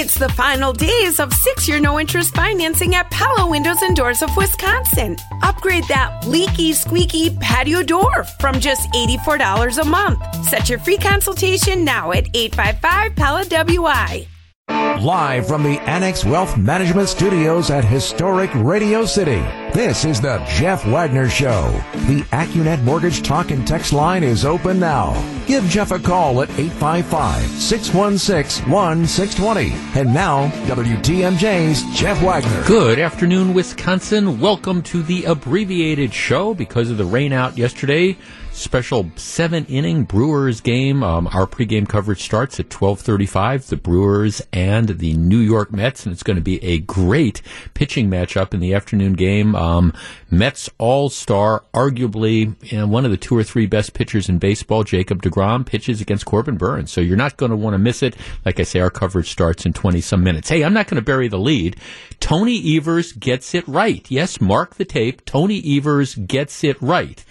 It's the final days of six year no interest financing at Pella Windows and Doors of Wisconsin. Upgrade that leaky, squeaky patio door from just $84 a month. Set your free consultation now at 855 Pella WI. Live from the Annex Wealth Management Studios at historic Radio City, this is the Jeff Wagner Show. The Accunet Mortgage Talk and Text line is open now. Give Jeff a call at 855-616-1620. And now, WTMJ's Jeff Wagner. Good afternoon, Wisconsin. Welcome to the abbreviated show because of the rain out yesterday special seven inning Brewers game. Um, our pregame coverage starts at 12:35. The Brewers and the New York Mets, and it's going to be a great pitching matchup in the afternoon game. Um, Um, Mets All Star, arguably you know, one of the two or three best pitchers in baseball, Jacob DeGrom, pitches against Corbin Burnes. So you're not going to want to miss it. Like I say, our coverage starts in 20 some minutes. Hey, I'm not going to bury the lead. Tony Evers gets it right. Yes, mark the tape. Tony Evers gets it right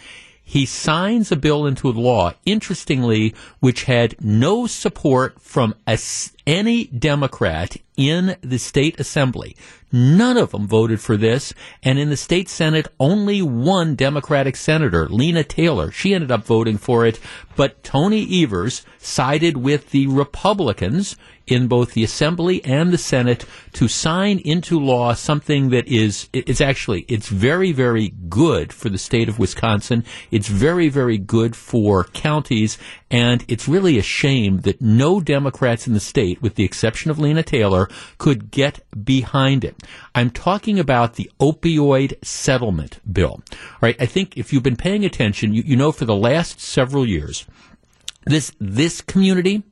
he signs a bill into law, interestingly, which had no support from a, any Democrat in the state assembly. None of them voted for this. And in the state senate, only one Democratic senator, Lena Taylor, she ended up voting for it. But Tony Evers sided with the Republicans in both the Assembly and the Senate to sign into law something that is it's actually it's very very good for the state of Wisconsin. It's very very good for counties and it's really a shame that no Democrats in the state with the exception of Lena Taylor could get behind it. I'm talking about the opioid settlement bill. All right, I think if you've been paying attention, you, you know for the last several years this this community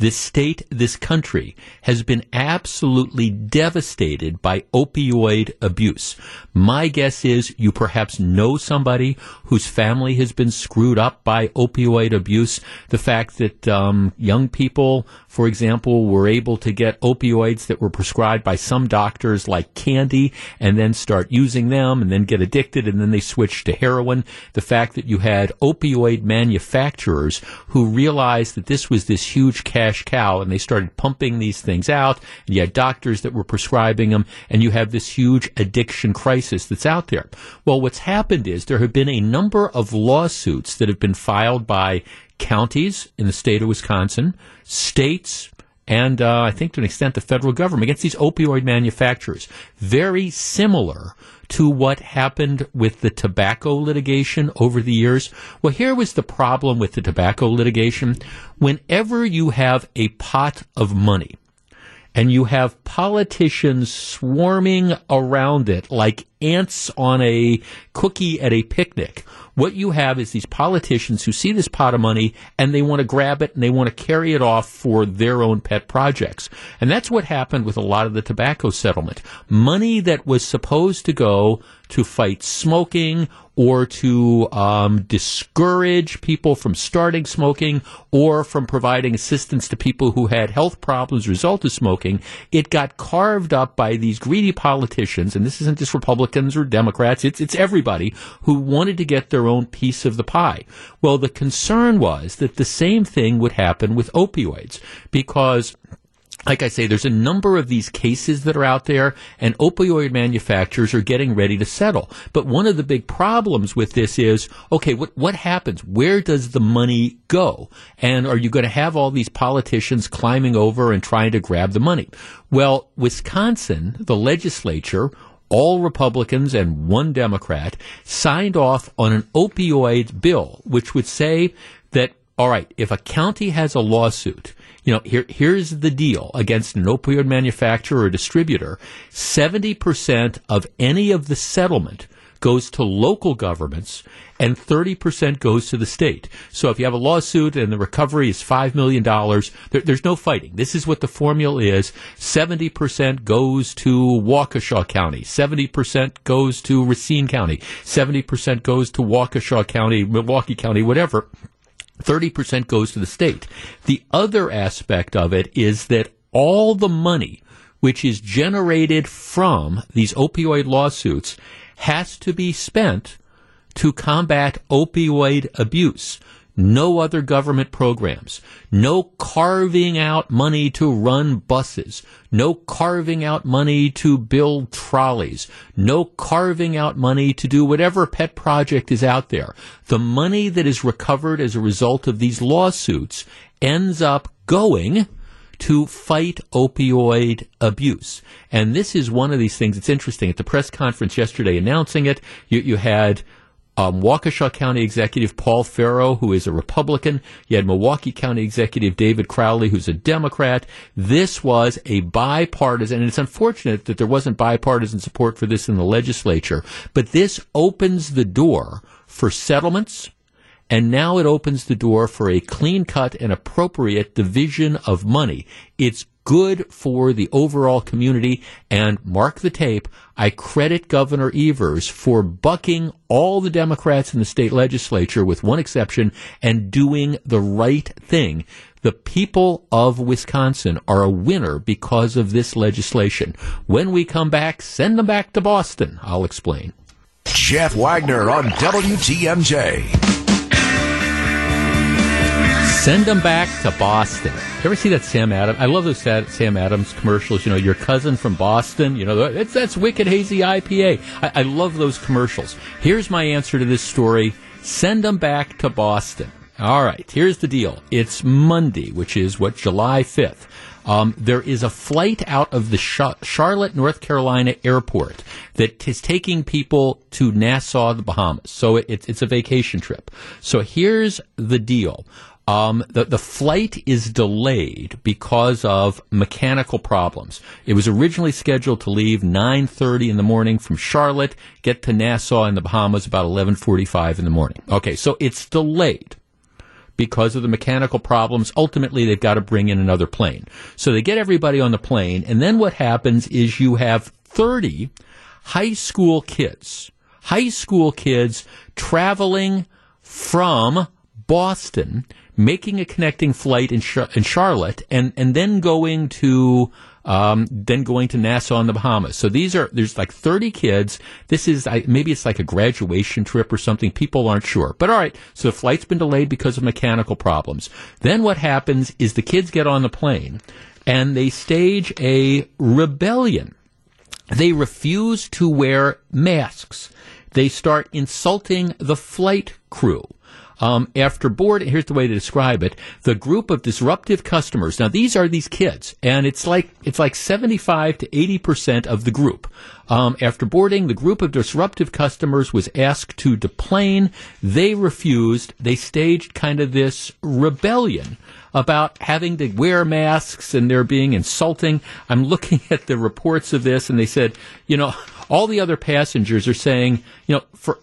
this state, this country has been absolutely devastated by opioid abuse. My guess is you perhaps know somebody whose family has been screwed up by opioid abuse. The fact that um, young people, for example, were able to get opioids that were prescribed by some doctors like candy and then start using them and then get addicted and then they switch to heroin. The fact that you had opioid manufacturers who realized that this was this huge cash cash cow and they started pumping these things out. And you had doctors that were prescribing them and you have this huge addiction crisis that's out there. Well, what's happened is there have been a number of lawsuits that have been filed by counties in the state of Wisconsin, states, and uh, I think to an extent the federal government against these opioid manufacturers. Very similar to what happened with the tobacco litigation over the years? Well, here was the problem with the tobacco litigation. Whenever you have a pot of money, and you have politicians swarming around it like ants on a cookie at a picnic. What you have is these politicians who see this pot of money and they want to grab it and they want to carry it off for their own pet projects. And that's what happened with a lot of the tobacco settlement. Money that was supposed to go to fight smoking or to um, discourage people from starting smoking or from providing assistance to people who had health problems result of smoking, it got carved up by these greedy politicians, and this isn't just Republicans or Democrats, it's, it's everybody who wanted to get their own piece of the pie. Well, the concern was that the same thing would happen with opioids because like I say, there's a number of these cases that are out there, and opioid manufacturers are getting ready to settle. But one of the big problems with this is, okay, what what happens? Where does the money go? And are you going to have all these politicians climbing over and trying to grab the money? Well, Wisconsin, the legislature all Republicans and one Democrat signed off on an opioid bill, which would say that, all right, if a county has a lawsuit you know, here, here's the deal against an opioid manufacturer or distributor. 70% of any of the settlement goes to local governments and 30% goes to the state. So if you have a lawsuit and the recovery is $5 million, there, there's no fighting. This is what the formula is. 70% goes to Waukesha County. 70% goes to Racine County. 70% goes to Waukesha County, Milwaukee County, whatever. 30% goes to the state. The other aspect of it is that all the money which is generated from these opioid lawsuits has to be spent to combat opioid abuse. no other government programs, no carving out money to run buses, no carving out money to build trolleys, no carving out money to do whatever pet project is out there. The money that is recovered as a result of these lawsuits ends up going to fight opioid abuse. And this is one of these things. It's interesting. At the press conference yesterday announcing it, you, you had um, Waukesha County Executive Paul Farrow, who is a Republican. You had Milwaukee County Executive David Crowley, who's a Democrat. This was a bipartisan, and it's unfortunate that there wasn't bipartisan support for this in the legislature, but this opens the door for settlements and now it opens the door for a clean cut and appropriate division of money. It's good for the overall community. And mark the tape, I credit Governor Evers for bucking all the Democrats in the state legislature, with one exception, and doing the right thing. The people of Wisconsin are a winner because of this legislation. When we come back, send them back to Boston. I'll explain. Jeff Wagner on WTMJ. Send them back to Boston. You ever see that Sam Adams? I love those Sam Adams commercials. You know, your cousin from Boston. You know, it's that's wicked hazy IPA. I, I love those commercials. Here's my answer to this story: send them back to Boston. All right. Here's the deal. It's Monday, which is what July fifth. Um, there is a flight out of the Charlotte, North Carolina airport that is taking people to Nassau, the Bahamas. So it, it's a vacation trip. So here's the deal. Um, the, the flight is delayed because of mechanical problems. It was originally scheduled to leave 9.30 in the morning from Charlotte, get to Nassau in the Bahamas about 11.45 in the morning. Okay, so it's delayed because of the mechanical problems. Ultimately, they've got to bring in another plane. So they get everybody on the plane, and then what happens is you have 30 high school kids, high school kids traveling from Boston making a connecting flight in, Char- in Charlotte, and and then going to um, then going to Nassau in the Bahamas. So these are there's like 30 kids. This is I, maybe it's like a graduation trip or something. People aren't sure, but all right. So the flight's been delayed because of mechanical problems. Then what happens is the kids get on the plane and they stage a rebellion. They refuse to wear masks. They start insulting the flight crew. Um, after board, here's the way to describe it: the group of disruptive customers. Now, these are these kids, and it's like it's like 75 to 80 percent of the group. Um, after boarding, the group of disruptive customers was asked to deplane. They refused. They staged kind of this rebellion about having to wear masks and they're being insulting. I'm looking at the reports of this, and they said, you know, all the other passengers are saying, you know, for.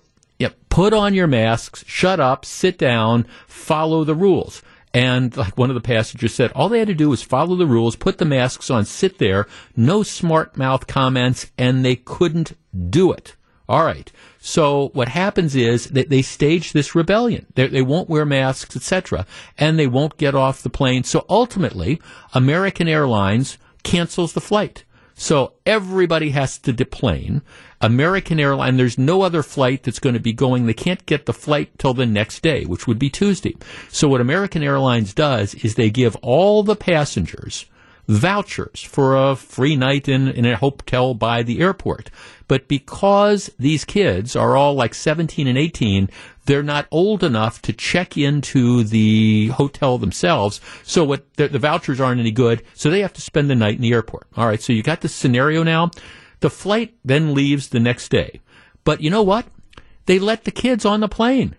Put on your masks, shut up, sit down, follow the rules. And like one of the passengers said, all they had to do was follow the rules, put the masks on, sit there, no smart mouth comments, and they couldn't do it. All right. So what happens is that they stage this rebellion. They, they won't wear masks, etc., and they won't get off the plane. So ultimately, American Airlines cancels the flight. So everybody has to deplane. American Airline, there's no other flight that's going to be going. They can't get the flight till the next day, which would be Tuesday. So what American Airlines does is they give all the passengers vouchers for a free night in, in a hotel by the airport. But because these kids are all like 17 and 18, they're not old enough to check into the hotel themselves. So what the, the vouchers aren't any good. So they have to spend the night in the airport. All right. So you got this scenario now. The flight then leaves the next day. But you know what? They let the kids on the plane.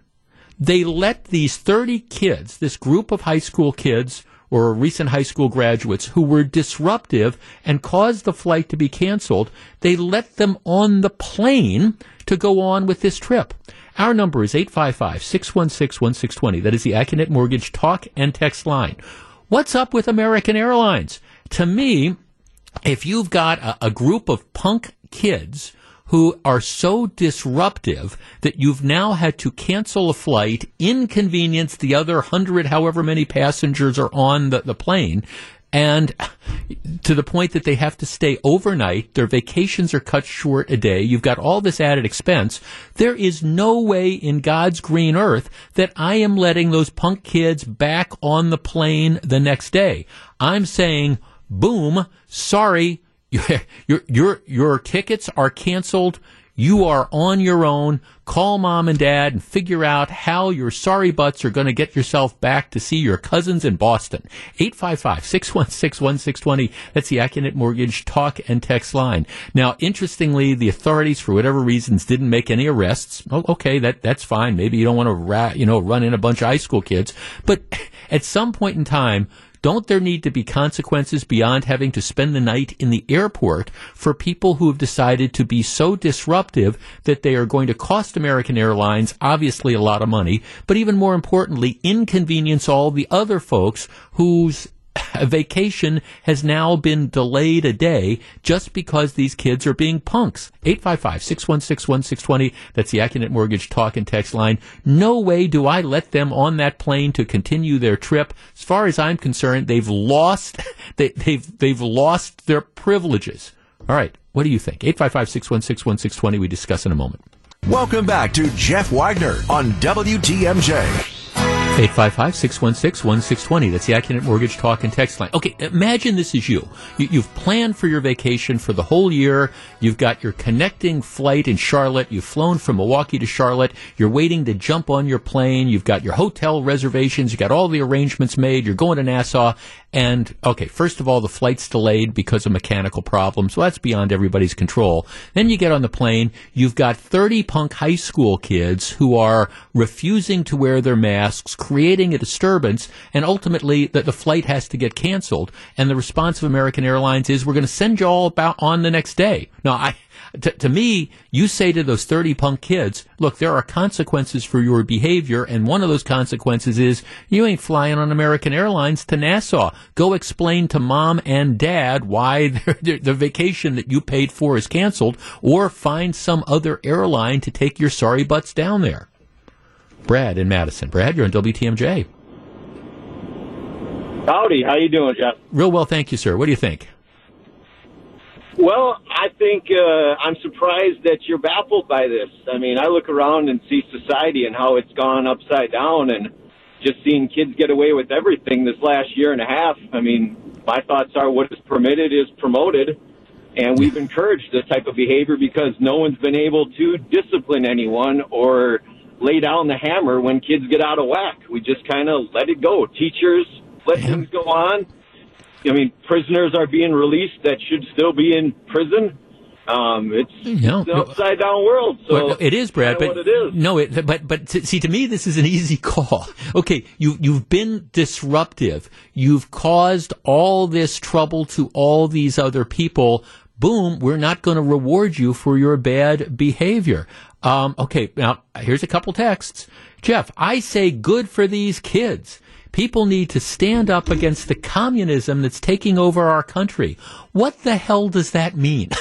They let these 30 kids, this group of high school kids or recent high school graduates who were disruptive and caused the flight to be canceled, they let them on the plane to go on with this trip. Our number is 855 616 1620. That is the Accunet Mortgage talk and text line. What's up with American Airlines? To me, if you've got a, a group of punk kids who are so disruptive that you've now had to cancel a flight, inconvenience the other hundred, however many passengers are on the, the plane, and to the point that they have to stay overnight. Their vacations are cut short a day. You've got all this added expense. There is no way in God's green earth that I am letting those punk kids back on the plane the next day. I'm saying, boom, sorry, your, your, your, tickets are canceled. You are on your own. Call mom and dad and figure out how your sorry butts are going to get yourself back to see your cousins in Boston. 855-616-1620. That's the Accunet Mortgage talk and text line. Now, interestingly, the authorities, for whatever reasons, didn't make any arrests. Okay, that, that's fine. Maybe you don't want to rat, you know, run in a bunch of high school kids. But at some point in time, don't there need to be consequences beyond having to spend the night in the airport for people who have decided to be so disruptive that they are going to cost American Airlines obviously a lot of money, but even more importantly, inconvenience all the other folks whose a vacation has now been delayed a day just because these kids are being punks. 855-616-1620. That's the Accunet Mortgage talk and text line. No way do I let them on that plane to continue their trip. As far as I'm concerned, they've lost, they, they've, they've lost their privileges. All right. What do you think? 855-616-1620. We discuss in a moment. Welcome back to Jeff Wagner on WTMJ. 855-616-1620. That's the Accunet Mortgage Talk and Text line. Okay, imagine this is you. you. have planned for your vacation for the whole year. You've got your connecting flight in Charlotte. You've flown from Milwaukee to Charlotte. You're waiting to jump on your plane. You've got your hotel reservations. You've got all the arrangements made. You're going to Nassau. And, okay, first of all, the flight's delayed because of mechanical problems. Well, that's beyond everybody's control. Then you get on the plane. You've got 30 punk high school kids who are refusing to wear their masks, creating a disturbance, and ultimately that the flight has to get canceled. And the response of American Airlines is, we're going to send you all about on the next day. Now, I, to, to me, you say to those 30 punk kids, look, there are consequences for your behavior, and one of those consequences is you ain't flying on American Airlines to Nassau. Go explain to mom and dad why the vacation that you paid for is canceled, or find some other airline to take your sorry butts down there. Brad in Madison. Brad, you're on WTMJ. Howdy, how you doing, Jeff? Real well, thank you, sir. What do you think? Well, I think uh, I'm surprised that you're baffled by this. I mean, I look around and see society and how it's gone upside down, and just seeing kids get away with everything this last year and a half. I mean, my thoughts are what is permitted is promoted, and we've encouraged this type of behavior because no one's been able to discipline anyone or lay down the hammer when kids get out of whack. We just kind of let it go. Teachers let things go on I mean, prisoners are being released that should still be in prison. Um, it's, no, an upside down world. So well, it is, Brad. But it is. no, it, but but see, to me, this is an easy call. Okay, you you've been disruptive. You've caused all this trouble to all these other people. Boom, we're not going to reward you for your bad behavior. Um, okay, now here's a couple texts. Jeff, I say good for these kids. People need to stand up against the communism that's taking over our country. What the hell does that mean?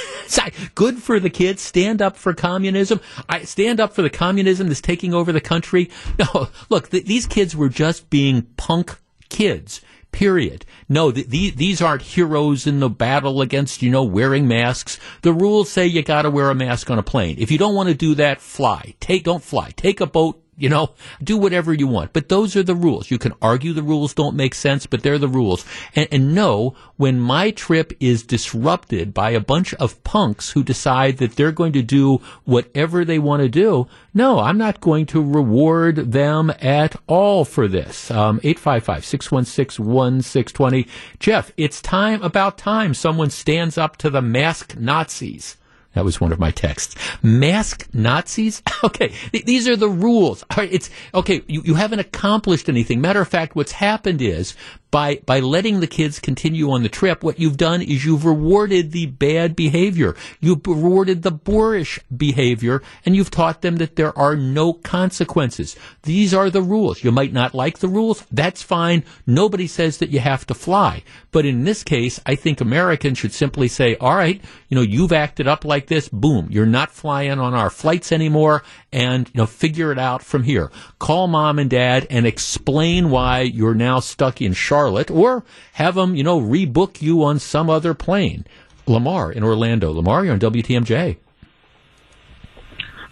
Good for the kids. Stand up for communism. I stand up for the communism that's taking over the country. No, look, th- these kids were just being punk kids. Period. No, th- th- these aren't heroes in the battle against, you know, wearing masks. The rules say you gotta wear a mask on a plane. If you don't want to do that, fly. Take, don't fly. Take a boat, you know, do whatever you want. But those are the rules. You can argue the rules don't make sense, but they're the rules. And, and no, when my trip is disrupted by a bunch of punks who decide that they're going to do whatever they want to do, no, I'm not going to reward them at all for this. Um, 855-616-1620. Jeff, it's time, about time someone stands up to the masked Nazis. That was one of my texts. Mask Nazis? Okay, th- these are the rules. It's okay. You, you haven't accomplished anything. Matter of fact, what's happened is by by letting the kids continue on the trip, what you've done is you've rewarded the bad behavior. You've rewarded the boorish behavior, and you've taught them that there are no consequences. These are the rules. You might not like the rules. That's fine. Nobody says that you have to fly. But in this case, I think Americans should simply say, all right, you know, you've acted up like this. Boom. You're not flying on our flights anymore and, you know, figure it out from here. Call mom and dad and explain why you're now stuck in Charlotte Charlotte, or have them, you know, rebook you on some other plane. Lamar in Orlando. Lamar, you're on WTMJ.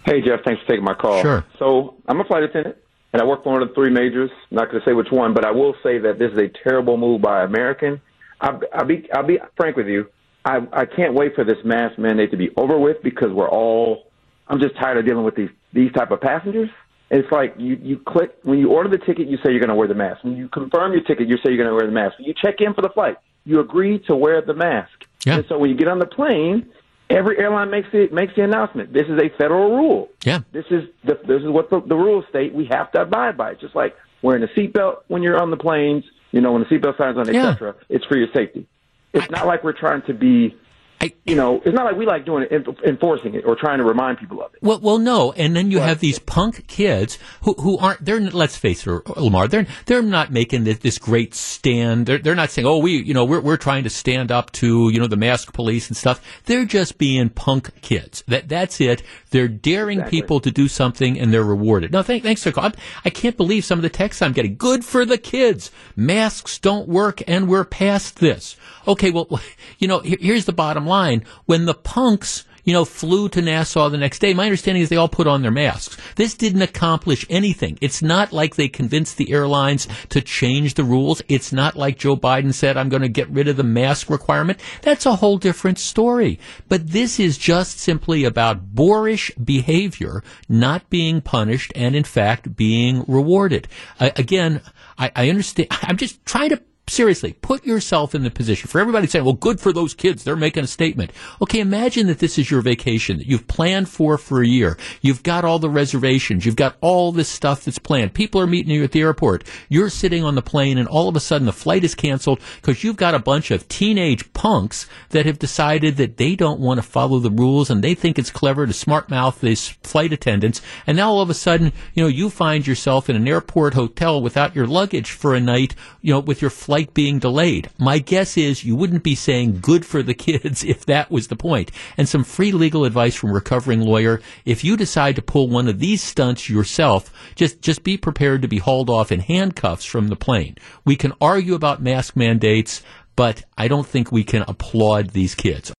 Hey, Jeff. Thanks for taking my call. Sure. So I'm a flight attendant, and I work for one of the three majors. I'm not going to say which one, but I will say that this is a terrible move by American. I'll, I'll be I'll be frank with you. I I can't wait for this mask mandate to be over with because we're all. I'm just tired of dealing with these these type of passengers. It's like you you click when you order the ticket, you say you're going to wear the mask. When you confirm your ticket, you say you're going to wear the mask. When you check in for the flight, you agree to wear the mask. Yeah. And so when you get on the plane, every airline makes it makes the announcement. This is a federal rule. Yeah. This is the, this is what the, the rules state. We have to abide by it. Just like wearing a seatbelt when you're on the planes. You know, when the seatbelt signs on, Yeah. etc. It's for your safety. It's not like we're trying to be. I- you know, it's not like we like doing it, en- enforcing it, or trying to remind people of it. Well, well, no, and then you have these punk kids who who aren't. They're let's face it, Lamar. They're they're not making this, this great stand. They're they're not saying, oh, we you know we're we're trying to stand up to you know the mask police and stuff. They're just being punk kids. That that's it. They're daring Exactly. people to do something, and they're rewarded. No, thank, thanks for calling. I can't believe some of the texts I'm getting. Good for the kids. Masks don't work, and we're past this. Okay, well, you know, here- here's the bottom line. When the punks you know, flew to Nassau the next day. My understanding is they all put on their masks. This didn't accomplish anything. It's not like they convinced the airlines to change the rules. It's not like Joe Biden said, I'm going to get rid of the mask requirement. That's a whole different story. But this is just simply about boorish behavior not being punished and, in fact, being rewarded. Uh, again, I, I understand. I'm just trying to seriously, put yourself in the position for everybody saying, well, good for those kids. They're making a statement. Okay, imagine that this is your vacation that you've planned for for a year. You've got all the reservations. You've got all this stuff that's planned. People are meeting you at the airport. You're sitting on the plane and all of a sudden the flight is canceled because you've got a bunch of teenage punks that have decided that they don't want to follow the rules and they think it's clever to smart mouth these flight attendants. And now all of a sudden, you know, you find yourself in an airport hotel without your luggage for a night, you know, with your flight being delayed. My guess is you wouldn't be saying good for the kids if that was the point. And some free legal advice from recovering lawyer. If you decide to pull one of these stunts yourself, just, just be prepared to be hauled off in handcuffs from the plane. We can argue about mask mandates, but I don't think we can applaud these kids.